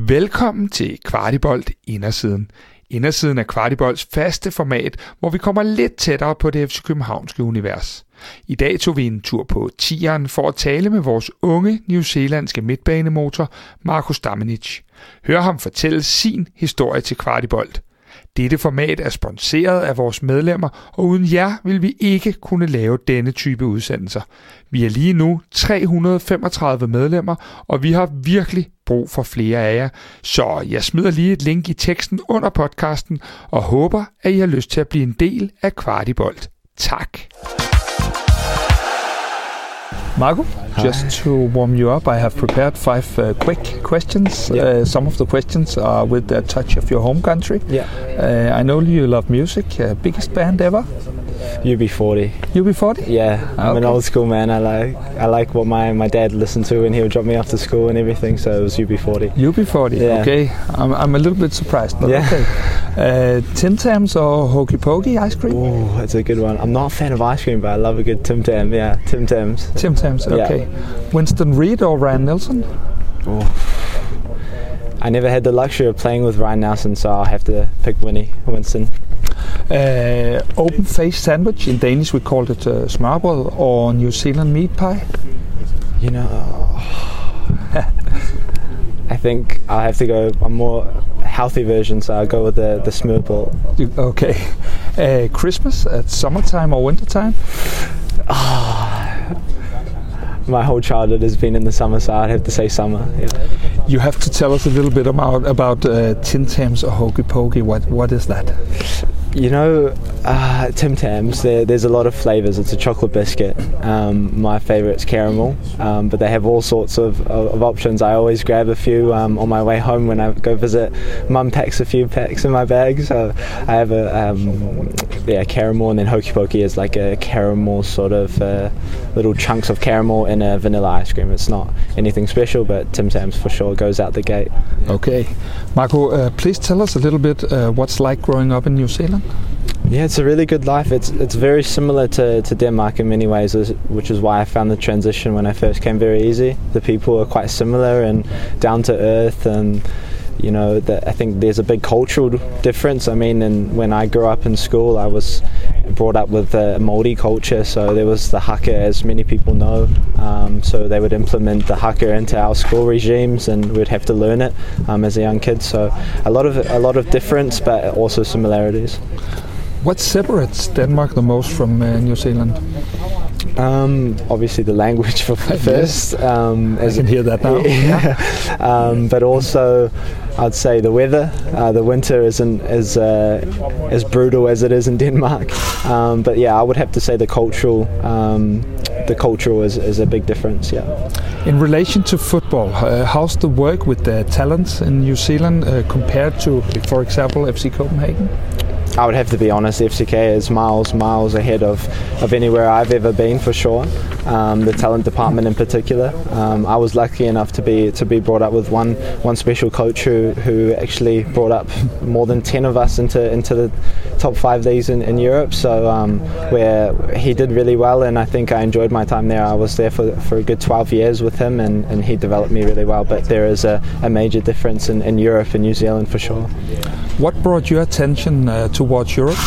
Velkommen til Kvartibolt Indersiden. Indersiden er Kvartibolds faste format, hvor vi kommer lidt tættere på det FC Københavnske univers. I dag tog vi en tur på Tieren for at tale med vores unge newzealandske midtbanemotor, Markus Damenic. Hør ham fortælle sin historie til Kvartibolt. Dette format er sponsoreret af vores medlemmer, og uden jer vil vi ikke kunne lave denne type udsendelser. Vi er lige nu 335 medlemmer, og vi har virkelig brug for flere af jer. Så jeg smider lige et link i teksten under podcasten, og håber, at I har lyst til at blive en del af Kvartibolt. Tak. Marco, Hi. just to warm you up, I have prepared five uh, quick questions. Yeah. Uh, some of the questions are with a touch of your home country. Yeah. Uh, I know you love music. Uh, biggest band ever? UB40. UB40? Yeah, I'm an old school man. I like I like what my, my dad listened to when he would drop me off to school and everything. So it was UB40. UB40. Yeah. Okay. I'm, I'm a little bit surprised, but yeah. okay. Uh, Tim Tams or Hokey Pokey ice cream? Oh, that's a good one. I'm not a fan of ice cream, but I love a good Tim Tam. Yeah, Tim Tams. Tim Tams. Okay. Yeah. Winston Reid or Ryan Nelsen? Oh. I never had the luxury of playing with Ryan Nelsen, so I'll have to pick Winnie Winston. Uh, open face sandwich in Danish we called it uh, smørbrød or New Zealand meat pie. You know, I think I'll have to go a more healthy version, so I'll go with the the smørbrød. Okay, uh, Christmas at summertime or wintertime? Oh, my whole childhood has been in the summer, so I'd have to say summer. Yeah. You have to tell us a little bit about about uh, Tim Tams or Hokey Pokey. What what is that? You know, uh, Tim Tams, there's a lot of flavours. It's a chocolate biscuit. Um, my favourite's caramel, um, but they have all sorts of, of, of, options. I always grab a few um, on my way home when I go visit. Mum packs a few packs in my bag, so I have a um, yeah caramel, and then Hokey Pokey is like a caramel sort of uh, little chunks of caramel in a vanilla ice cream. It's not anything special, but Tim Tams for sure goes out the gate. Okay, Marko, uh, please tell us a little bit uh, what's like growing up in New Zealand. Yeah, it's a really good life. It's it's very similar to, to Denmark in many ways, which is why I found the transition when I first came very easy. The people are quite similar and down to earth, and you know, that I think there's a big cultural difference. I mean, and when I grew up in school, I was brought up with the Maori culture, so there was the haka, as many people know. Um, so they would implement the haka into our school regimes, and we'd have to learn it um, as a young kid. So a lot of a lot of difference, but also similarities. What separates Denmark the most from uh, New Zealand? Um, obviously, the language for first. Um, I can hear that now. Yeah. um, but also, I'd say the weather. Uh, the winter isn't as uh, as brutal as it is in Denmark. Um, but yeah, I would have to say the cultural um, the cultural is, is a big difference. Yeah. In relation to football, uh, how's the work with the talents in New Zealand uh, compared to, for example, FC Copenhagen? I would have to be honest, FCK is miles, miles ahead of, of anywhere I've ever been for sure. Um, the talent department in particular. Um, I was lucky enough to be to be brought up with one one special coach who, who actually brought up more than ten of us into into the top five leagues in, in Europe. So um, where he did really well, and I think I enjoyed my time there. I was there for, for a good 12 years with him, and, and he developed me really well. But there is a, a major difference in, in Europe and New Zealand for sure. What brought your attention uh, towards Europe?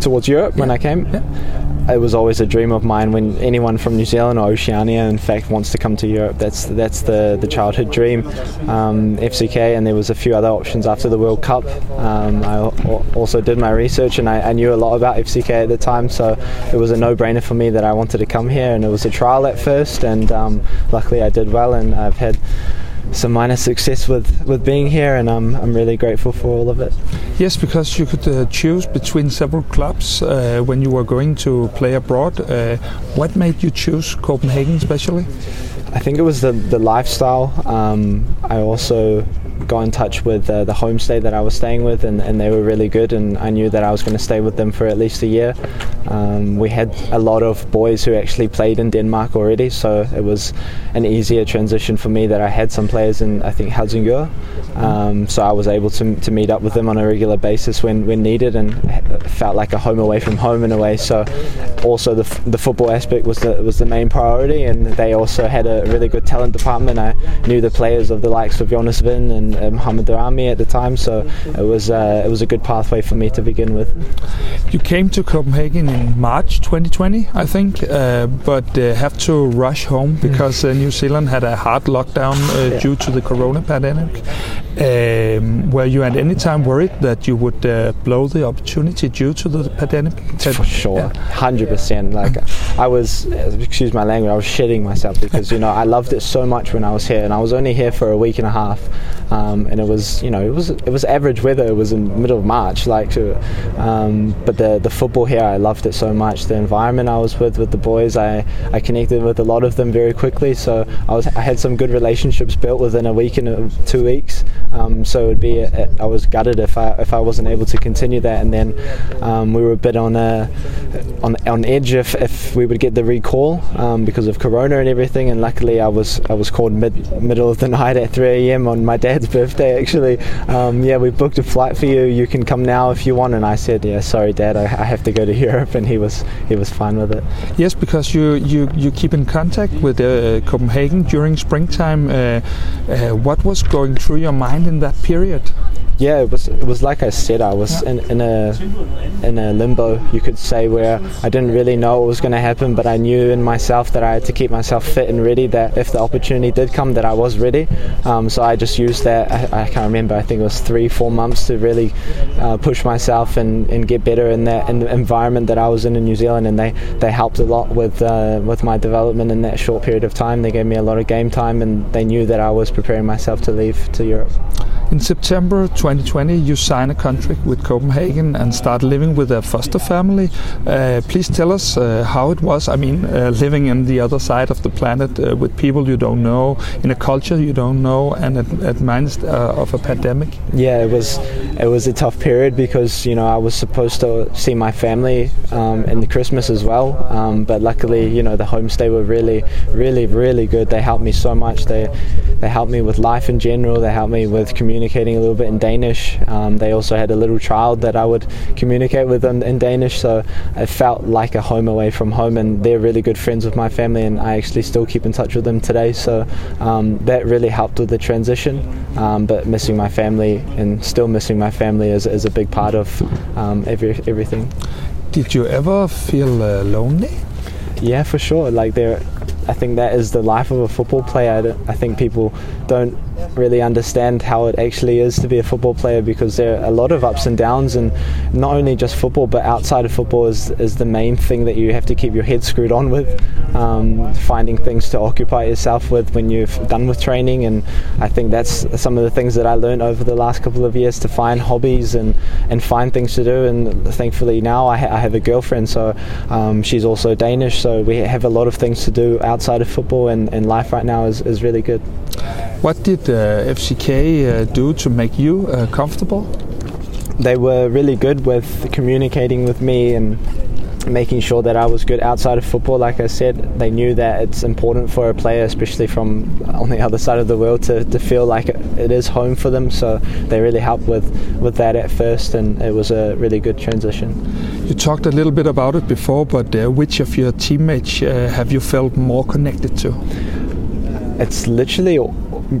Towards Europe yeah. when I came? Yeah it was always a dream of mine when anyone from New Zealand or Oceania, in fact, wants to come to Europe. That's that's the, the childhood dream. Um, FCK, and there was a few other options after the World Cup. Um, I also did my research, and I, I, knew a lot about FCK at the time, so it was a no-brainer for me that I wanted to come here. And it was a trial at first, and um, luckily I did well, and I've had some minor success with, with being here, and I'm, I'm really grateful for all of it. Yes, because you could uh, choose between several clubs uh, when you were going to play abroad. Uh, what made you choose Copenhagen, especially? I think it was the, the lifestyle. Um, I also got in touch with uh, the homestay that I was staying with, and, and, they were really good. And I knew that I was going to stay with them for at least a year. Um, we had a lot of boys who actually played in Denmark already, so it was an easier transition for me that I had some players in, I think, Helsingør. Um, so I was able to, to meet up with them on a regular basis when, when needed, and felt like a home away from home in a way. So also the, the football aspect was the was the main priority, and they also had a really good talent department. I knew the players of the likes of Jonas Wind and uh, Mohamed Daramy at the time, so it was uh, it was a good pathway for me to begin with. You came to Copenhagen in March 2020, I think, uh, but uh, have to rush home because uh, New Zealand had a hard lockdown uh, Yeah. due to the corona pandemic. Um, were you at any time worried that you would uh, blow the opportunity due to the pandemic? For sure, hundred percent. Like I was, excuse my language, I was shitting myself because you know I loved it so much when I was here, and I was only here for a week and a half, um, and it was you know it was it was average weather. It was in middle of March, like, um, but the the football here, I loved it so much. The environment I was with with the boys, I I connected with a lot of them very quickly. So I was I had some good relationships built within a week and uh, two weeks. Um, so it'd be I was gutted if I if I wasn't able to continue that, and then um, we were a bit on a on on edge if, if we would get the recall um, because of Corona and everything. And luckily, I was I was called mid middle of the night at 3 a.m. on my dad's birthday. Actually, um, yeah, we booked a flight for you. You can come now if you want. And I said, yeah, sorry, Dad, I, I have to go to Europe, and he was he was fine with it. Yes, because you, you, you keep in contact with uh, Copenhagen during springtime. Uh, uh, what was going through your mind in that period? Yeah, it was it was like I said, I was in, in a in a limbo, you could say, where I didn't really know what was going to happen, but I knew in myself that I had to keep myself fit and ready. That if the opportunity did come, that I was ready. Um, so I just used that. I, I can't remember. I think it was three, four months to really uh, push myself and, and get better in that in the environment that I was in in New Zealand, and they, they helped a lot with uh, with my development in that short period of time. They gave me a lot of game time, and they knew that I was preparing myself to leave to Europe. In September 2020, you sign a contract with Copenhagen and start living with a foster family. Uh, please tell us uh, how it was. I mean, uh, living in the other side of the planet uh, with people you don't know, in a culture you don't know, and at, at midst uh, of a pandemic. Yeah, it was it was a tough period because you know I was supposed to see my family um, in the Christmas as well, um, but luckily you know the homestay were really, really, really good. They helped me so much. They they helped me with life in general. They helped me with communicating a little bit in Danish. Um, they also had a little child that I would communicate with in, in Danish, so it felt like a home away from home. And they're really good friends with my family, and I actually still keep in touch with them today. So um, that really helped with the transition. Um, but missing my family and still missing my family is, is a big part of um, every everything. Did you ever feel uh, lonely? Yeah, for sure. Like there, I think that is the life of a football player. I, think people don't really understand how it actually is to be a football player because there are a lot of ups and downs, and not only just football, but outside of football is is the main thing that you have to keep your head screwed on with. Um, finding things to occupy yourself with when you've done with training, and I think that's some of the things that I learned over the last couple of years to find hobbies and and find things to do. And thankfully now I, ha- I have a girlfriend, so um, she's also Danish, so we have a lot of things to do outside of football, and, and life right now is, is really good. What did uh, FCK uh, do to make you uh, comfortable? they were really good with communicating with me and making sure that I was good outside of football. Like I said, they knew that it's important for a player, especially from on the other side of the world, to, to feel like it, it is home for them. So they really helped with, with that at first, and it was a really good transition. You talked a little bit about it before, but uh, which of your teammates uh, have you felt more connected to? It's literally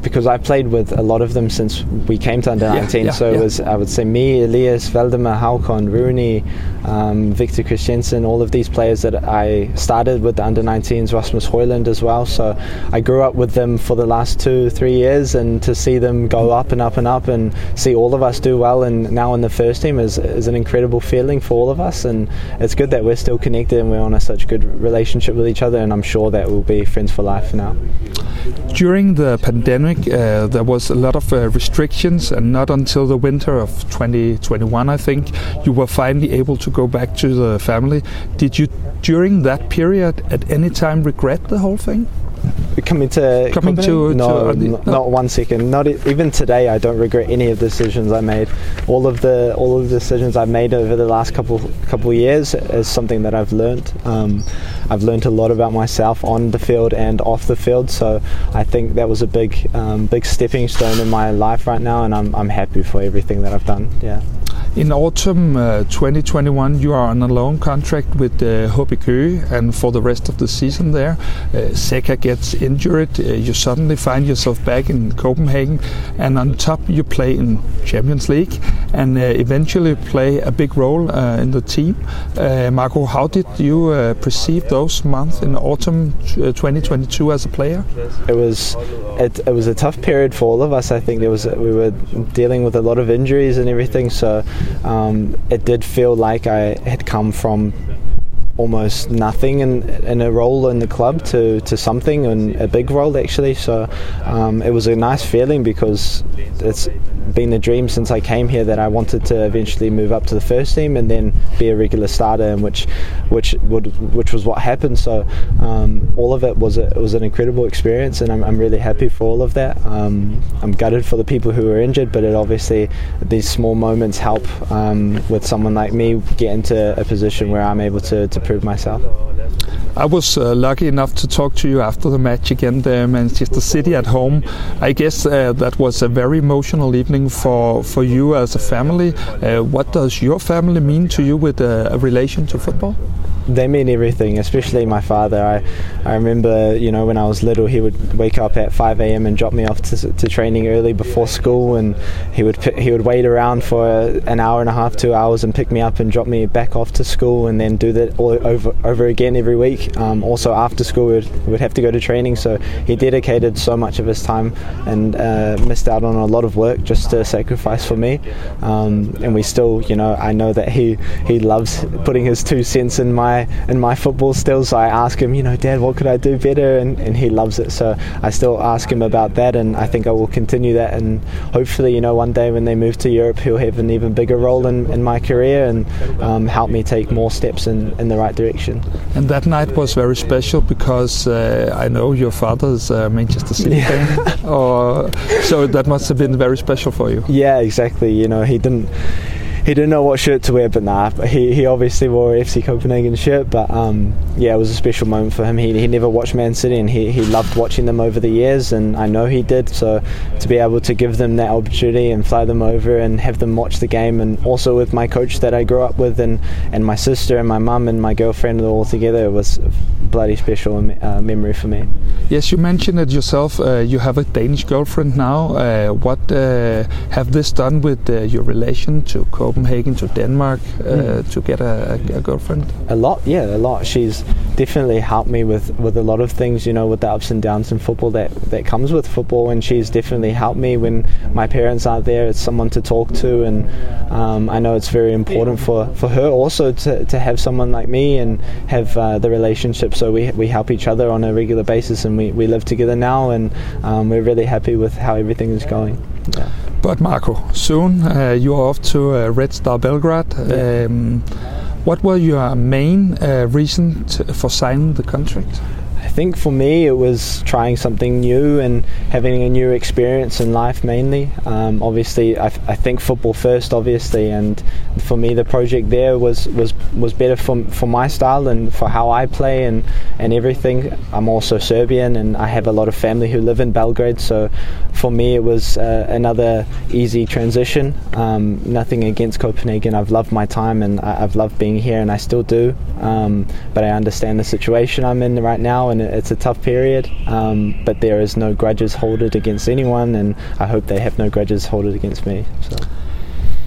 because I played with a lot of them since we came to under Yeah, 19. yeah, so it yeah. was, I would say, me, Elias, Valdemar, Hákon, Roony, um, Victor Kristiansen, all of these players that I started with the under 19s, Rasmus Højlund as well. So I grew up with them for the last two, three years, and to see them go up and up and up and see all of us do well and now in the first team is, is an incredible feeling for all of us. And it's good that we're still connected and we're on a such good relationship with each other. And I'm sure that we'll be friends for life now. During the pandemic, uh, there was a lot of uh, restrictions, and not until the winter of 2021, I think, you were finally able to go back to the family. Did you, during that period, at any time regret the whole thing? Coming to Coming to- no, to- n- no. not one second. Not e- even today. I don't regret any of the decisions I made. All of the all of the decisions I've made over the last couple couple years is something that I've learned. Um, I've learned a lot about myself on the field and off the field. So I think that was a big um, big stepping stone in my life right now, and I'm I'm happy for everything that I've done. Yeah. In autumn uh, 2021, you are on a loan contract with uh, and for the rest of the season there, uh, Seka gets injured. Uh, you suddenly find yourself back in Copenhagen, and on top, you play in Champions League and uh, eventually play a big role uh, in the team. Uh, Marko, how did you perceive those months in autumn 2022 as a player? It was it, it was a tough period for all of us. I think there was we were dealing with a lot of injuries and everything, so um, it did feel like I had come from almost nothing in, in a role in the club to, to something and a big role actually. So um, it was a nice feeling because it's been a dream since I came here that I wanted to eventually move up to the first team and then be a regular starter, and which which would which was what happened. So um, all of it was a, it was an incredible experience, and I'm, I'm really happy for all of that. Um, I'm gutted for the people who were injured, but it obviously these small moments help um, with someone like me get into a position where I'm able to, to prove myself. I was uh, lucky enough to talk to you after the match against uh, Manchester City at home. I guess uh, that was a very emotional evening for, for you as a family. Uh, what does your family mean to you with a relation to football? They mean everything, especially my father. I, I remember, you know, when I was little, he would wake up at 5 a.m. and drop me off to, to training early before school, and he would he would wait around for an hour and a half, two hours, and pick me up and drop me back off to school, and then do that all over over again every week. Um, also after school, we would, would have to go to training, so he dedicated so much of his time and uh, missed out on a lot of work just to sacrifice for me. Um, and we still, you know, I know that he he loves putting his two cents in my my in my football still. So I ask him, you know, Dad, what could I do better? And, and he loves it. So I still ask him about that, and I think I will continue that. And hopefully, you know, one day when they move to Europe, he'll have an even bigger role in, in my career and um, help me take more steps in, in the right direction. And that night was very special because uh, I know your father's a Manchester City yeah. fan, or so that must have been very special for you. Yeah, exactly. You know, he didn't he didn't know what shirt to wear, but nah, he, he obviously wore FC Copenhagen shirt. But um, yeah, it was a special moment for him. He, he never watched Man City, and he, he loved watching them over the years, and I know he did. So to be able to give them that opportunity and fly them over and have them watch the game, and also with my coach that I grew up with, and, and my sister and my mum and my girlfriend all together, it was a bloody special uh, memory for me. Yes, you mentioned it yourself. Uh, you have a Danish girlfriend now. Uh, what uh, have this done with uh, your relation to Copenhagen? Copenhagen to Denmark uh, mm. to get a, a, girlfriend? A lot, yeah, a lot. She's definitely helped me with, with a lot of things, you know, with the ups and downs in football that, that comes with football. And she's definitely helped me when my parents aren't there. It's someone to talk to. And um, I know it's very important for, for her also to, to have someone like me and have uh, the relationship. So we, we help each other on a regular basis and we, we live together now. And um, we're really happy with how everything is going. Yeah. But Marko, soon uh, you are off to uh, Red Star Belgrade. Yeah. Um, what were your main uh, reasons for signing the contract? Think for me it was trying something new and having a new experience in life mainly. Um, obviously, I, I, think football first, obviously, and for me the project there was was was better for for my style and for how I play and and everything. I'm also Serbian and I have a lot of family who live in Belgrade, so for me it was uh, another easy transition. Um, nothing against Copenhagen. I've loved my time and I, have loved being here, and I still do. Um, but I understand the situation I'm in right now and it's a tough period, um, but there is no grudges holded against anyone, and I hope they have no grudges holded against me. So.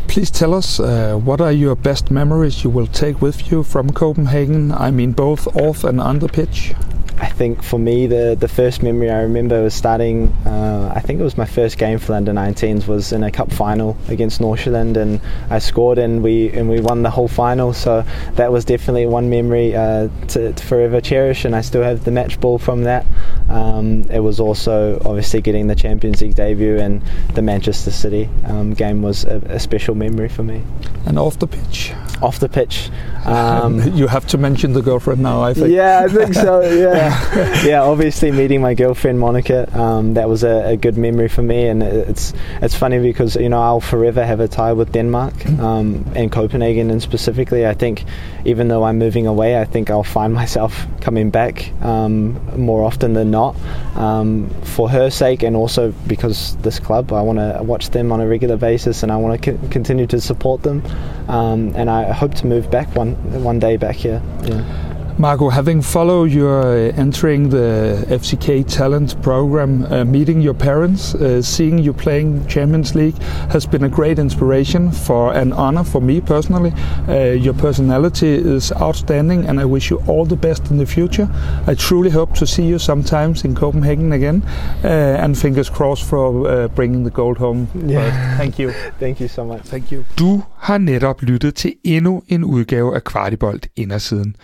Please tell us uh, what are your best memories you will take with you from Copenhagen? I mean, both off and on the pitch. I think for me, the the first memory I remember was starting. Uh, I think it was my first game for the under 19s was in a cup final against Nordsjælland, and I scored and we and we won the whole final. So that was definitely one memory uh, to, to, forever cherish, and I still have the match ball from that. Um, it was also obviously getting the Champions League debut and the Manchester City um, game was a, a, special memory for me. And off the pitch. Off the pitch. Um, you have to mention the girlfriend now. I think. Yeah, I think so. Yeah. yeah, yeah. Obviously, meeting my girlfriend Monica, um, that was a, a, good memory for me, and it's it's funny because you know I'll forever have a tie with Denmark um, and Copenhagen, and specifically, I think even though I'm moving away, I think I'll find myself coming back um, more often than not um, for her sake, and also because this club, I want to watch them on a regular basis, and I want to co- continue to support them, um, and I hope to move back one one day back here. Yeah. Marco, having followed your uh, entering the FCK talent program, uh, meeting your parents, uh, seeing you playing Champions League has been a great inspiration for an honor for me personally. Uh, your personality is outstanding, and I wish you all the best in the future. I truly hope to see you sometimes in Copenhagen again, uh, and fingers crossed for uh, bringing the gold home. Yeah. thank you. thank you so much. Thank you. Du har netop lyttet til endnu en udgave af Kvartibolt Indersiden.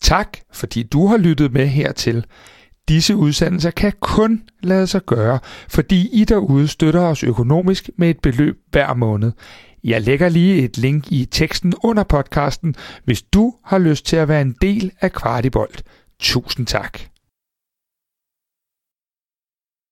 Tak, fordi du har lyttet med hertil. Disse udsendelser kan kun lade sig gøre, fordi I derude støtter os økonomisk med et beløb hver måned. Jeg lægger lige et link i teksten under podcasten, hvis du har lyst til at være en del af Kvartibolt. Tusind tak.